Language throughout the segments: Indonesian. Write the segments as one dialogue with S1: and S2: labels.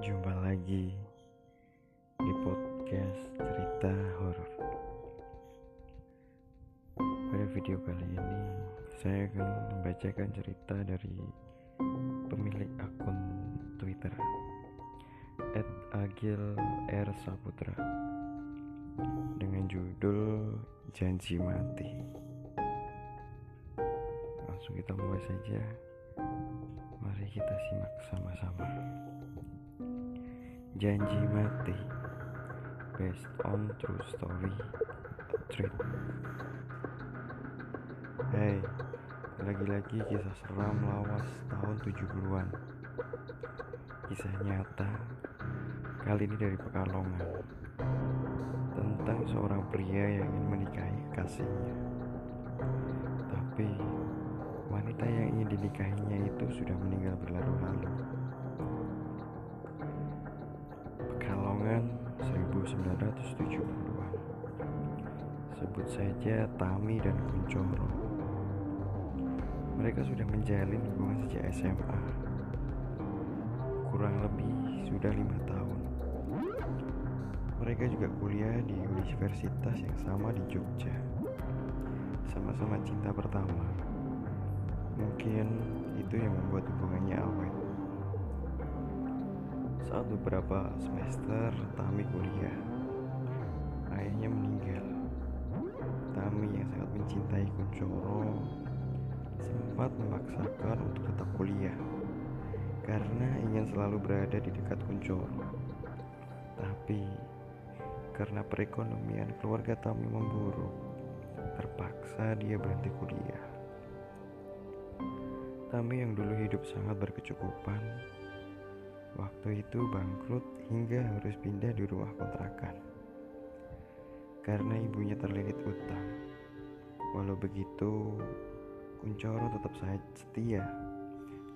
S1: Jumpa lagi di podcast cerita horor. Pada video kali ini, saya akan membacakan cerita dari pemilik akun Twitter @agil r saputra dengan judul Janji Mati. Langsung kita mulai saja. Mari kita simak sama-sama. Janji Mati. Based on true story. Treat. Hey Lagi-lagi kisah seram lawas tahun 70-an Kisah nyata Kali ini dari Pekalongan. Tentang seorang pria yang ingin menikahi kasihnya Tapi Wanita yang ingin dinikahinya itu sudah meninggal berlalu-lalu 1970-an Sebut saja Tami dan Kuncoro Mereka sudah menjalin hubungan sejak SMA Kurang lebih sudah lima tahun. Mereka juga kuliah di universitas yang sama di Jogja. Sama-sama cinta pertama. Mungkin itu yang membuat hubungannya awet saat beberapa semester Tami kuliah, ayahnya meninggal. Tami yang sangat mencintai Kuncoro sempat memaksakan untuk tetap kuliah karena ingin selalu berada di dekat Kuncoro. Tapi karena perekonomian keluarga Tami memburuk, terpaksa dia berhenti kuliah. Tami yang dulu hidup sangat berkecukupan Waktu itu bangkrut hingga harus pindah di rumah kontrakan. Karena ibunya terlilit utang. Walau begitu, Kuncoro tetap setia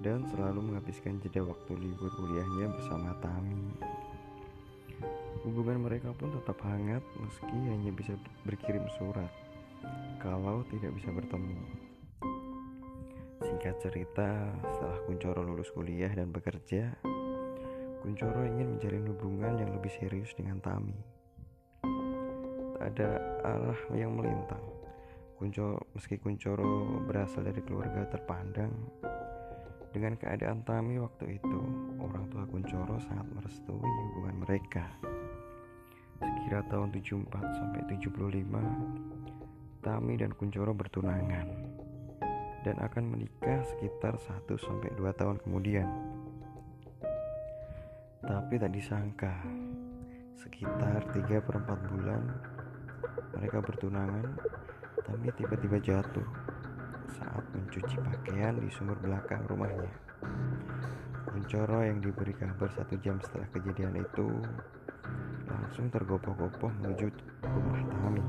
S1: Dan selalu menghabiskan jeda waktu libur kuliahnya bersama Tami. Hubungan mereka pun tetap hangat meski hanya bisa berkirim surat Kalau tidak bisa bertemu. Singkat cerita, setelah Kuncoro lulus kuliah dan bekerja, Kuncoro ingin menjalin hubungan yang lebih serius dengan Tami. Tak ada arah yang melintang. Kuncoro, meski Kuncoro berasal dari keluarga terpandang, dengan keadaan Tami waktu itu, orang tua Kuncoro sangat merestui hubungan mereka. Sekira tahun 74 sampai 75, Tami dan Kuncoro bertunangan dan akan menikah sekitar 1 sampai 2 tahun kemudian. Tapi tak disangka, sekitar 3 per 4 bulan mereka bertunangan, tapi tiba-tiba jatuh saat mencuci pakaian di sumur belakang rumahnya. Kuncoro yang diberi kabar satu jam setelah kejadian itu langsung tergopoh-gopoh menuju rumah Tami.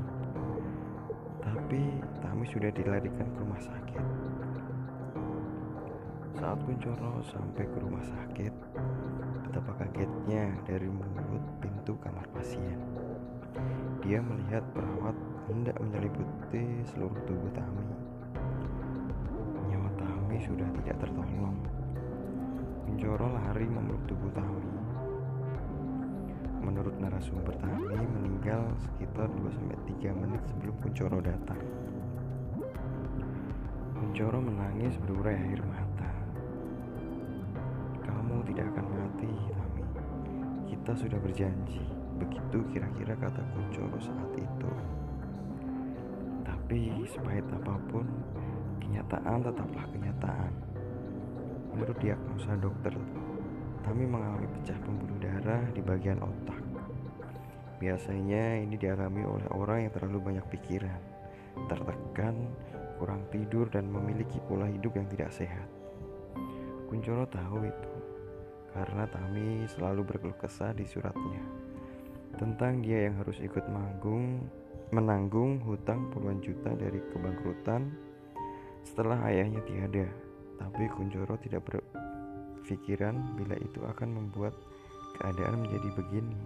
S1: Tapi Tami sudah dilarikan ke rumah sakit. Saat Kuncoro sampai ke rumah sakit, betapa kagetnya dari mulut pintu kamar pasien. Dia melihat perawat hendak menyeliputi seluruh tubuh Tami. Nyawa Tami sudah tidak tertolong. Kuncoro lari memeluk tubuh Tami. Menurut narasumber Tami meninggal sekitar 2-3 menit sebelum Kuncoro datang. Kuncoro menangis berurai air mata. Tidak akan mati, Tami. Kita sudah berjanji. Begitu kira-kira kata Kuncoro saat itu. Tapi sepahit apa pun, kenyataan tetaplah kenyataan. Menurut diagnosa dokter, Tami mengalami pecah pembuluh darah di bagian otak. Biasanya ini dialami oleh orang yang terlalu banyak pikiran, tertekan, kurang tidur, dan memiliki pola hidup yang tidak sehat. Kuncoro tahu itu karena Tami selalu berkeluh kesah di suratnya tentang dia yang harus ikut manggung menanggung hutang puluhan juta dari kebangkrutan setelah ayahnya tiada. Tapi Kuncoro tidak berpikiran bila itu akan membuat keadaan menjadi begini.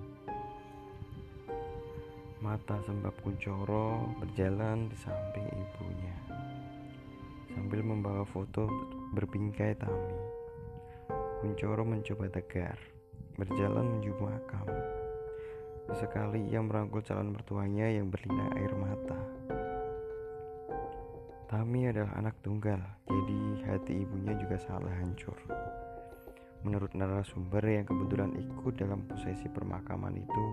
S1: Mata sembab Kuncoro berjalan di samping ibunya sambil membawa foto berbingkai Tami. Kuncoro mencoba tegar, berjalan menuju makam. Sekali ia merangkul calon mertuanya yang berlinang air mata. Tami adalah anak tunggal, jadi hati ibunya juga sangatlah hancur. Menurut narasumber yang kebetulan ikut dalam prosesi permakaman itu,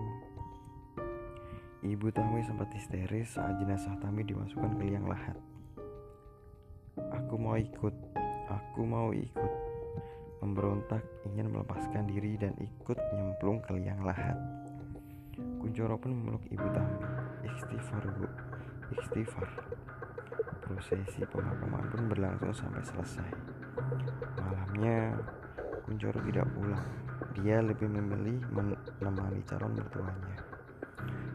S1: ibu Tami sempat histeris saat jenazah Tami dimasukkan ke liang lahat. Aku mau ikut, aku mau ikut. Memberontak ingin melepaskan diri dan ikut nyemplung ke liang lahat. Kunchoro pun memeluk ibu Tami. Istighfar bu, istighfar. Prosesi pemakaman pun berlangsung sampai selesai. Malamnya, Kunchoro tidak pulang. Dia lebih memilih menemani calon mertuanya,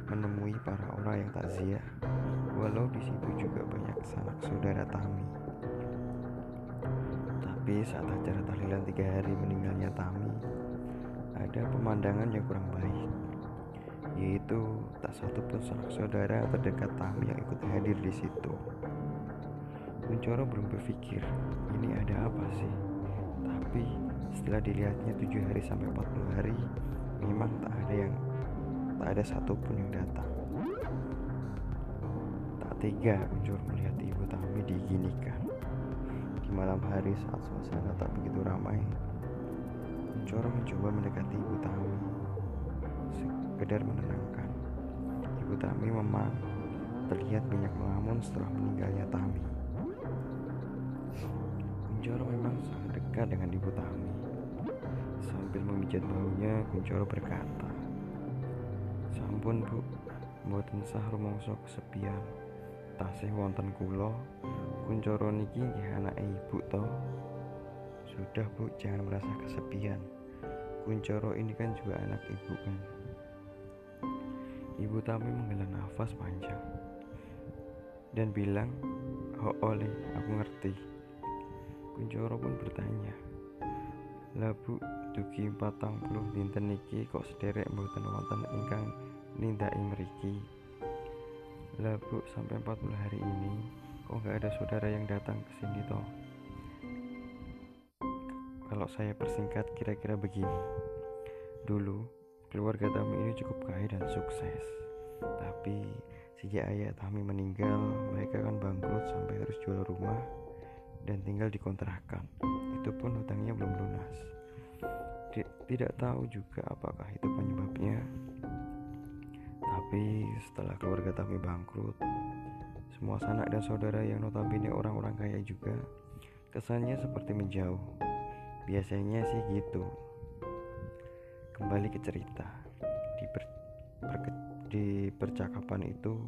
S1: menemui para orang yang takziah, walau di situ juga banyak sanak saudara Tami. Tapi saat acara tahlilan tiga hari meninggalnya Tami, ada pemandangan yang kurang baik, yaitu tak satu pun saudara terdekat Tami yang ikut hadir di situ. Kuncoro belum berpikir, ini ada apa sih? Tapi setelah dilihatnya tujuh hari sampai 40 hari, memang tak ada yang tak ada satupun yang datang. Tak tega Kuncoro melihat ibu Tami diginikan. Malam hari saat suasana tak begitu ramai, Kuncoro mencoba mendekati ibu Tami, sekedar menenangkan. Ibu Tami memang terlihat banyak mengamun setelah meninggalnya Tami. Kuncoro memang sangat dekat dengan ibu Tami. Sambil memijat baunya, Kuncoro berkata, Sampun bu, mboten sah rumangsa kesepian. Tasih wonten kula, Kuncoro niki nggih anake ibu to. Sudah bu, jangan merasa kesepian. Kuncoro ini kan juga anak ibu kan. Ibu Tami menghela nafas panjang dan bilang, "Oh oleh, aku ngerti." Kuncoro pun bertanya, Labu dugi patang puluh dinten niki kok sederek mboten wonten ingkang nindaki mriki. Labu sampai 40 hari ini kok nggak ada saudara yang datang ke sini toh. Kalau saya persingkat kira-kira begini. Dulu keluarga Tami ini cukup kaya dan sukses. Tapi sejak ayah Tami meninggal, mereka kan bangkrut sampai harus jual rumah dan tinggal di kontrakan. Itu pun hutangnya belum lunas. Tidak tahu juga apakah itu penyebabnya. Tapi setelah keluarga kami bangkrut, semua sanak dan saudara yang notabene orang-orang kaya juga, kesannya seperti menjauh. Biasanya sih gitu. Kembali ke cerita. Di, per, per, di percakapan itu,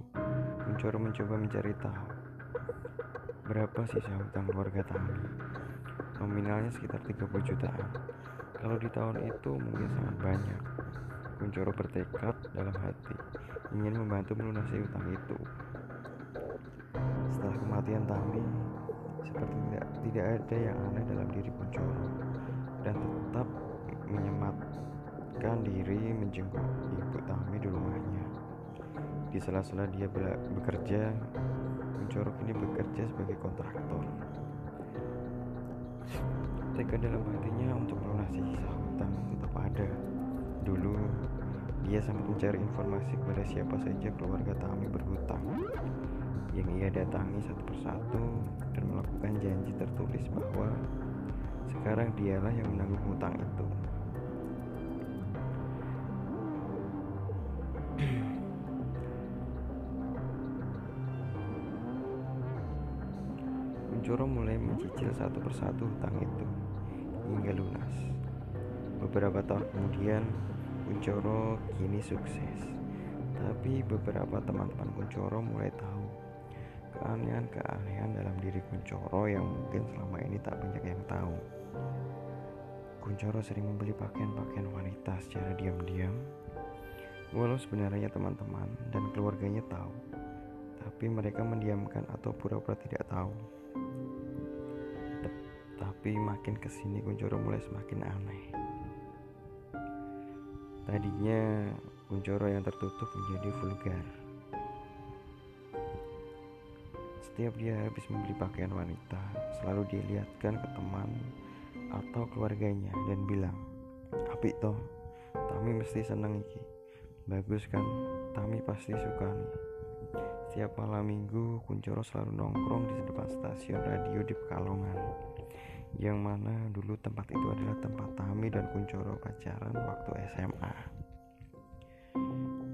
S1: Kuncoro mencoba mencari tahu Berapa sisa hutang keluarga Tami? Nominalnya sekitar 30 jutaan. Kalau di tahun itu mungkin sangat banyak. Kuncoro bertekad dalam hati ingin membantu melunasi hutang itu. Setelah kematian Tami, seperti tidak, tidak ada yang aneh dalam diri Kuncoro dan tetap menyematkan diri menjenguk ibu Tami di rumahnya. Di sela-sela dia bekerja, Kuncoro kini bekerja sebagai kontraktor. Tekad dalam hatinya untuk melunasi sisa hutang tetap ada. Dulu, dia sempat mencari informasi kepada siapa saja keluarga Tami berhutang yang ia datangi satu persatu dan melakukan janji tertulis bahwa sekarang dialah yang menanggung hutang itu. Kuncoro mulai mencicil satu persatu hutang itu hingga lunas. Beberapa tahun kemudian, Kuncoro kini sukses. Tapi beberapa teman-teman Kuncoro mulai tahu keanehan-keanehan dalam diri Kuncoro yang mungkin selama ini tak banyak yang tahu. Kuncoro sering membeli pakaian-pakaian wanita secara diam-diam, walau sebenarnya teman-teman dan keluarganya tahu, tapi mereka mendiamkan atau pura-pura tidak tahu. Tapi makin ke sini Kuncoro mulai semakin aneh. Tadinya Kuncoro yang tertutup menjadi vulgar. Setiap dia habis membeli pakaian wanita, selalu dilihatkan ke teman atau keluarganya dan bilang, Apik toh, Tami mesti seneng iki. Bagus kan? Tami pasti suka nih. Setiap malam minggu, Kuncoro selalu nongkrong di depan stasiun radio di Pekalongan. Yang mana dulu tempat itu adalah tempat Tami dan Kuncoro pacaran waktu SMA.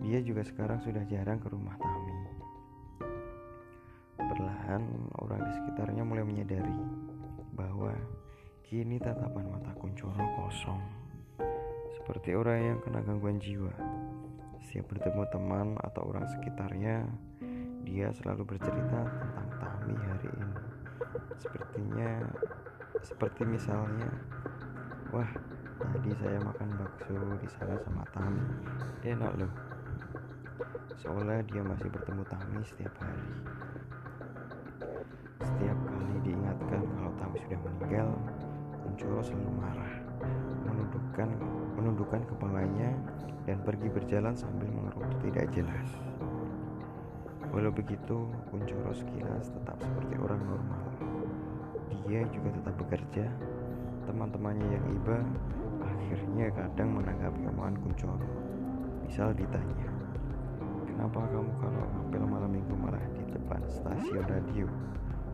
S1: Dia juga sekarang sudah jarang ke rumah Tami. Perlahan, orang di sekitarnya mulai menyadari bahwa kini tatapan mata Kuncoro kosong. Seperti orang yang kena gangguan jiwa. Setiap bertemu teman atau orang sekitarnya, dia selalu bercerita tentang Tami hari ini. Sepertinya, seperti misalnya, wah tadi saya makan bakso di sana sama Tami, enak loh. Seolah dia masih bertemu Tami setiap hari. Setiap kali diingatkan kalau Tami sudah meninggal, Kuncoro selalu marah, menundukkan menundukkan kepalanya dan pergi berjalan sambil mengerutu tidak jelas. Walau begitu, Kuncoro sekilas tetap seperti orang normal. Dia juga tetap bekerja. Teman-temannya yang iba akhirnya kadang menanggapi omongan Kuncoro. Misal ditanya, kenapa kamu kalau apel malam minggu malah di depan stasiun radio,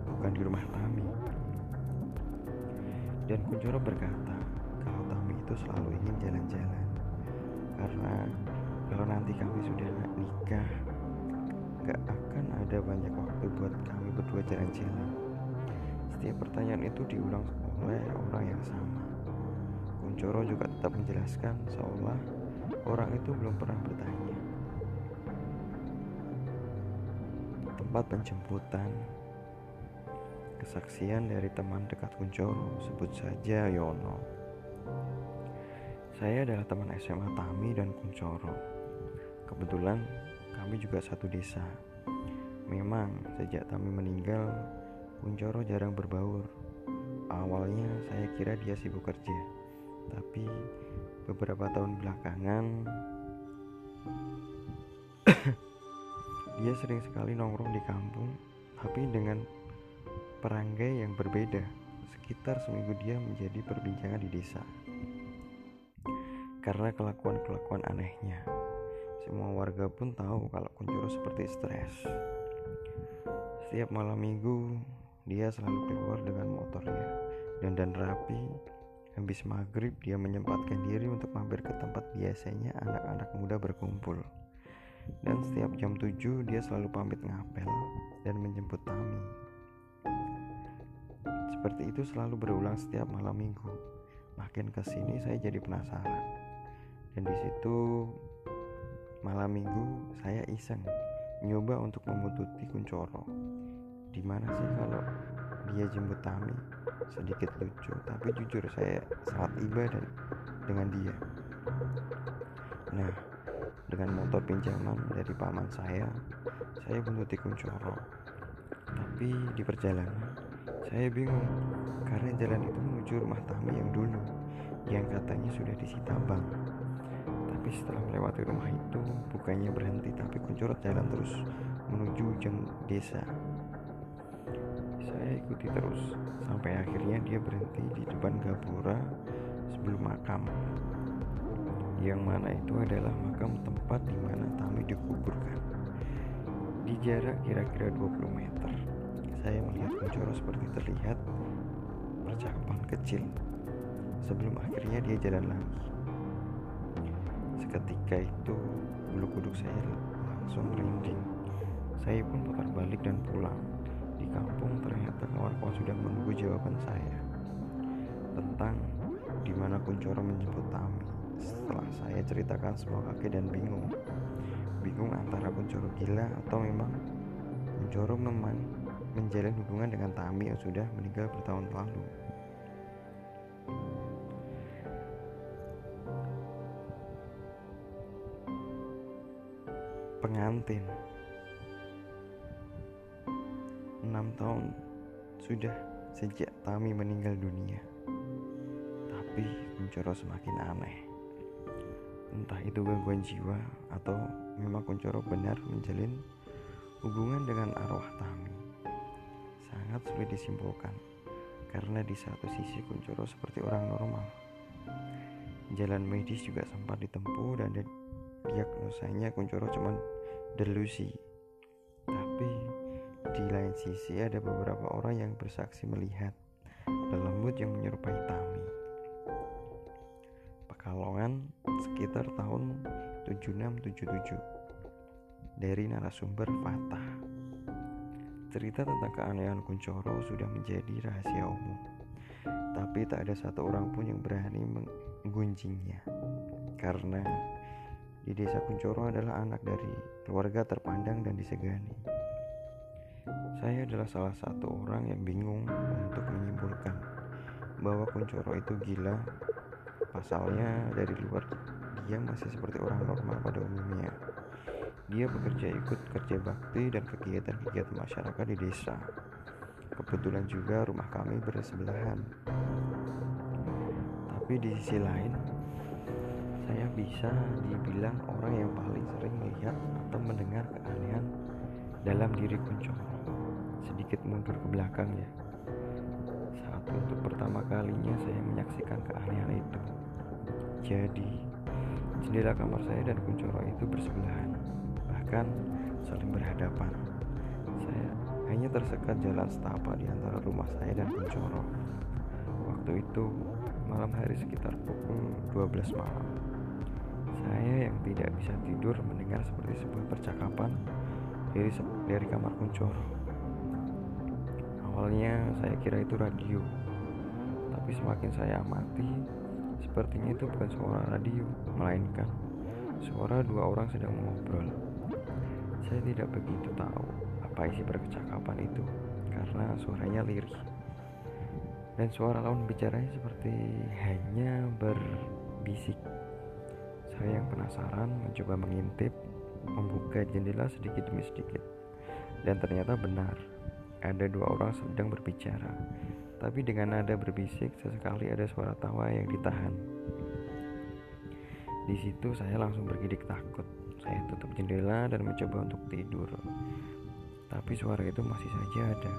S1: bukan di rumah Tami? Dan Kuncoro berkata, kalau Tami itu selalu ingin jalan-jalan. Karena kalau nanti kami sudah nikah, gak akan ada banyak waktu buat kami berdua jalan-jalan. Setiap pertanyaan itu diulang oleh orang yang sama. Kuncoro juga tetap menjelaskan seolah orang itu belum pernah bertanya. Tempat penjemputan Kesaksian dari teman dekat Kuncoro, sebut saja Yono. Saya adalah teman SMA Tami dan Kuncoro. Kebetulan kami juga satu desa. Memang sejak Tami meninggal, Kuncoro jarang berbaur. Awalnya saya kira dia sibuk kerja, tapi beberapa tahun belakangan dia sering sekali nongkrong di kampung, tapi dengan perangai yang berbeda. Sekitar seminggu dia menjadi perbincangan di desa. Karena kelakuan-kelakuan anehnya. Semua warga pun tahu kalau Kuncoro seperti stres. Setiap malam minggu, dia selalu keluar dengan motornya. Dan dan rapi, habis maghrib dia menyempatkan diri untuk mampir ke tempat biasanya anak-anak muda berkumpul. Dan setiap jam 7 dia selalu pamit ngapel dan menjemput Tami. Seperti itu selalu berulang setiap malam minggu. Makin ke sini saya jadi penasaran. Dan di situ malam minggu saya iseng nyoba untuk memututi Kuncoro. Di mana sih kalau dia jemput Tami sedikit lucu, tapi jujur saya sangat iba dan dengan dia. Nah, dengan motor pinjaman dari paman saya, saya buntuti Kuncoro. Tapi di perjalanan saya bingung karena jalan itu menuju rumah Tami yang dulu yang katanya sudah disita bank. Tapi setelah melewati rumah itu bukannya berhenti tapi kuncorot jalan terus menuju ujung desa. Saya ikuti terus sampai akhirnya dia berhenti di depan gapura sebelum makam. Yang mana itu adalah makam tempat di mana Tami dikuburkan. Di jarak kira-kira 20 meter saya melihat Kuncoro seperti terlihat percakapan kecil sebelum akhirnya dia jalan lagi. Seketika itu bulu kuduk saya langsung merinding. Saya pun putar balik dan pulang. Di kampung ternyata kawan-kawan sudah menunggu jawaban saya tentang di mana Kuncoro menjemput Tami. Setelah saya ceritakan semua kakek dan bingung, bingung antara Kuncoro gila atau memang Kuncoro memang menjalin hubungan dengan Tami yang sudah meninggal bertahun lalu. Pengantin tahun sudah sejak Tami meninggal dunia. Tapi Kuncoro semakin aneh. Entah itu gangguan jiwa atau memang Kuncoro benar menjalin hubungan dengan arwah Tami sangat sulit disimpulkan karena di satu sisi Kuncoro seperti orang normal Jalan medis juga sempat ditempuh dan diagnosanya Kuncoro cuma delusi. Di lain sisi ada beberapa orang yang bersaksi melihat lembut yang menyerupai Tami. Pekalongan sekitar tahun 7677 dari narasumber Fatah. Cerita tentang keanehan Kuncoro sudah menjadi rahasia umum, tapi tak ada satu orang pun yang berani menggunjingnya karena di desa Kuncoro adalah anak dari keluarga terpandang dan disegani. Saya adalah salah satu orang yang bingung untuk menyimpulkan bahwa Kuncoro itu gila. Pasalnya dari luar dia masih seperti orang normal pada umumnya. Dia bekerja ikut kerja bakti dan kegiatan-kegiatan masyarakat di desa. Kebetulan juga rumah kami bersebelahan. Tapi di sisi lain, saya bisa dibilang orang yang paling sering melihat atau mendengar keanehan dalam diri Kuncoro sedikit mundur ke belakang ya. Saat untuk pertama kalinya saya menyaksikan keanehan itu. Jadi, jendela kamar saya dan Kuncoro itu bersebelahan, bahkan saling berhadapan. Saya hanya tersekat jalan setapak di antara rumah saya dan Kuncoro. Waktu itu malam hari sekitar pukul 12 malam. Saya yang tidak bisa tidur mendengar seperti sebuah percakapan dari dari kamar Kuncoro. Awalnya saya kira itu radio, tapi semakin saya amati, sepertinya itu bukan suara radio, melainkan suara dua orang sedang mengobrol. Saya tidak begitu tahu apa isi percakapan itu karena suaranya lirih. Dan suara lawan bicaranya seperti hanya berbisik. Saya yang penasaran mencoba mengintip, membuka jendela sedikit demi sedikit. Dan ternyata benar, ada dua orang sedang berbicara, tapi dengan nada berbisik sesekali ada suara tawa yang ditahan. Di situ saya langsung bergidik takut. Saya tutup jendela dan mencoba untuk tidur. Tapi suara itu masih saja ada.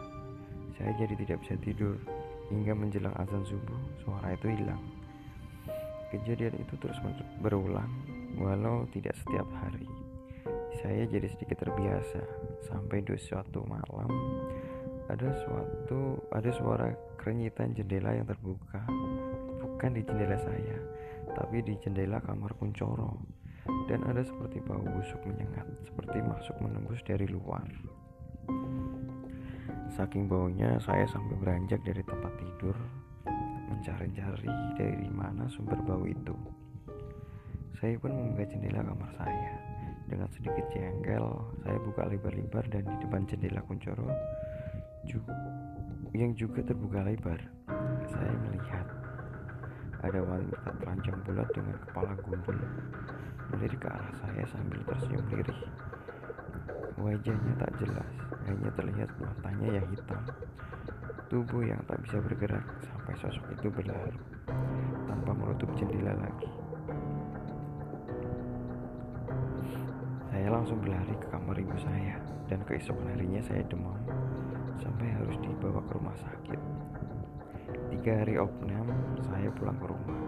S1: Saya jadi tidak bisa tidur hingga menjelang azan subuh, suara itu hilang. Kejadian itu terus berulang, walau tidak setiap hari. Saya jadi sedikit terbiasa. Sampai di suatu malam ada suatu ada suara kerenyitan jendela yang terbuka. Bukan di jendela saya tapi di jendela kamar kuncoro. Dan ada seperti bau busuk menyengat seperti masuk menembus dari luar. Saking baunya saya sampai beranjak dari tempat tidur mencari-cari dari mana sumber bau itu. Saya pun membuka jendela kamar saya dengan sedikit jengkel saya buka lebar-lebar dan di depan jendela kuncoro yang juga terbuka lebar. Saya melihat ada wanita telanjang bulat dengan kepala gundul melirik ke arah saya sambil tersenyum lirih. Wajahnya tak jelas, hanya terlihat matanya yang hitam. Tubuh yang tak bisa bergerak sampai sosok itu berlalu tanpa menutup jendela lagi. Saya langsung berlari ke kamar ibu saya dan keesokan harinya saya demam sampai harus dibawa ke rumah sakit. Tiga hari opnam, saya pulang ke rumah.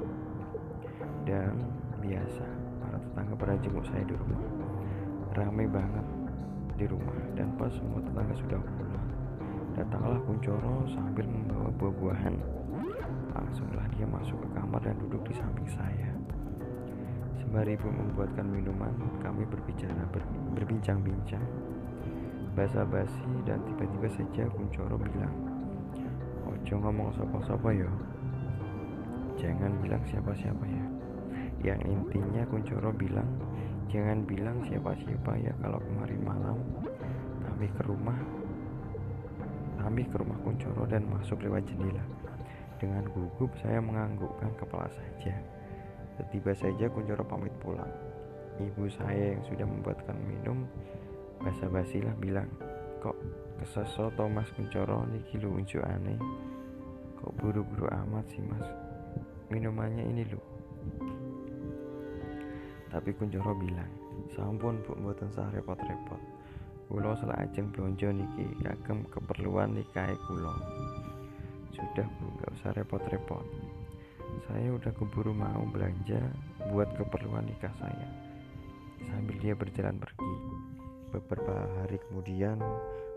S1: Dan biasa, para tetangga pada jenguk saya di rumah. Ramai banget di rumah dan pas semua tetangga sudah pulang, datanglah Kuncoro sambil membawa buah-buahan. Langsunglah dia masuk ke kamar dan duduk di samping saya. Sembari ibu membuatkan minuman, kami berbicara ber, berbincang-bincang. Basa-basi dan tiba-tiba saja Kuncoro bilang Ojo ngomong sopo-sopo yo. Jangan bilang siapa-siapa ya. Yang intinya Kuncoro bilang Jangan bilang siapa-siapa ya kalau kemarin malam Kami ke rumah Kami ke rumah Kuncoro dan masuk lewat jendela. Dengan gugup saya menganggukkan kepala saja Tiba saja Kuncoro pamit pulang. Ibu saya yang sudah membuatkan minum basa-basi lah bilang kok keseso Thomas Kuncoro niki lu aneh. Kok buru-buru amat sih mas? Minumannya ini lu tapi Kuncoro bilang sampun bu mboten sah repot-repot. Kulo salah ajeng blonjo niki kagem keperluan nikahe kulo sudah bu gak usah repot-repot Saya udah keburu mau belanja buat keperluan nikah saya. Sambil dia berjalan pergi. Beberapa hari kemudian,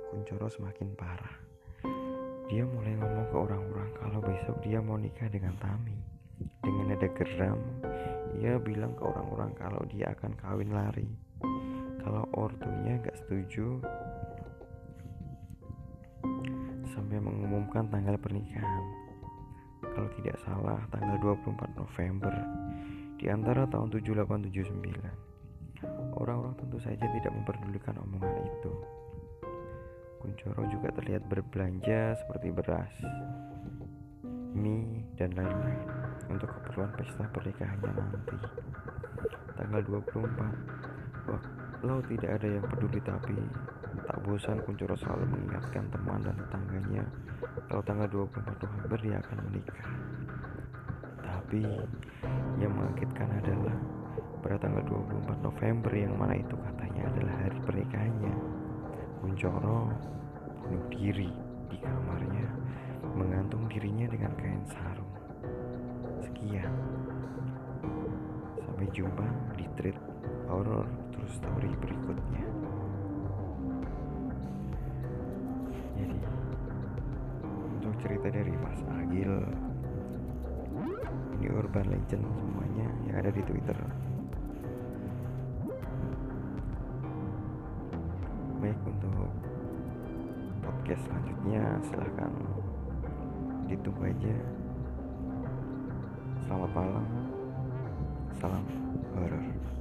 S1: Kuncoro semakin parah. Dia mulai ngomong ke orang-orang kalau besok dia mau nikah dengan Tami. Dengan nada geram, ia bilang ke orang-orang kalau dia akan kawin lari. Kalau ortunya gak setuju, sampai mengumumkan tanggal pernikahan. Kalau tidak salah, tanggal 24 November di antara tahun 7879. Orang-orang tentu saja tidak memperdulikan omongan itu. Kuncoro juga terlihat berbelanja seperti beras, mie, dan lain-lain untuk keperluan pesta pernikahannya nanti. Tanggal 24, walau tidak ada yang peduli tapi tak bosan Kuncoro selalu mengingatkan teman dan tetangganya kalau tanggal 24 November dia akan menikah. Tapi yang mengagetkan adalah pada tanggal 24 November yang mana itu katanya adalah hari pernikahannya. Kuncoro bunuh diri di kamarnya, mengantung dirinya dengan kain sarung. Sekian. Sampai jumpa di treat horror terus story berikutnya. Jadi untuk cerita dari Mas Agil ini urban legend semuanya yang ada di Twitter. Baik untuk podcast selanjutnya silahkan ditunggu aja. Selamat malam. Salam horor.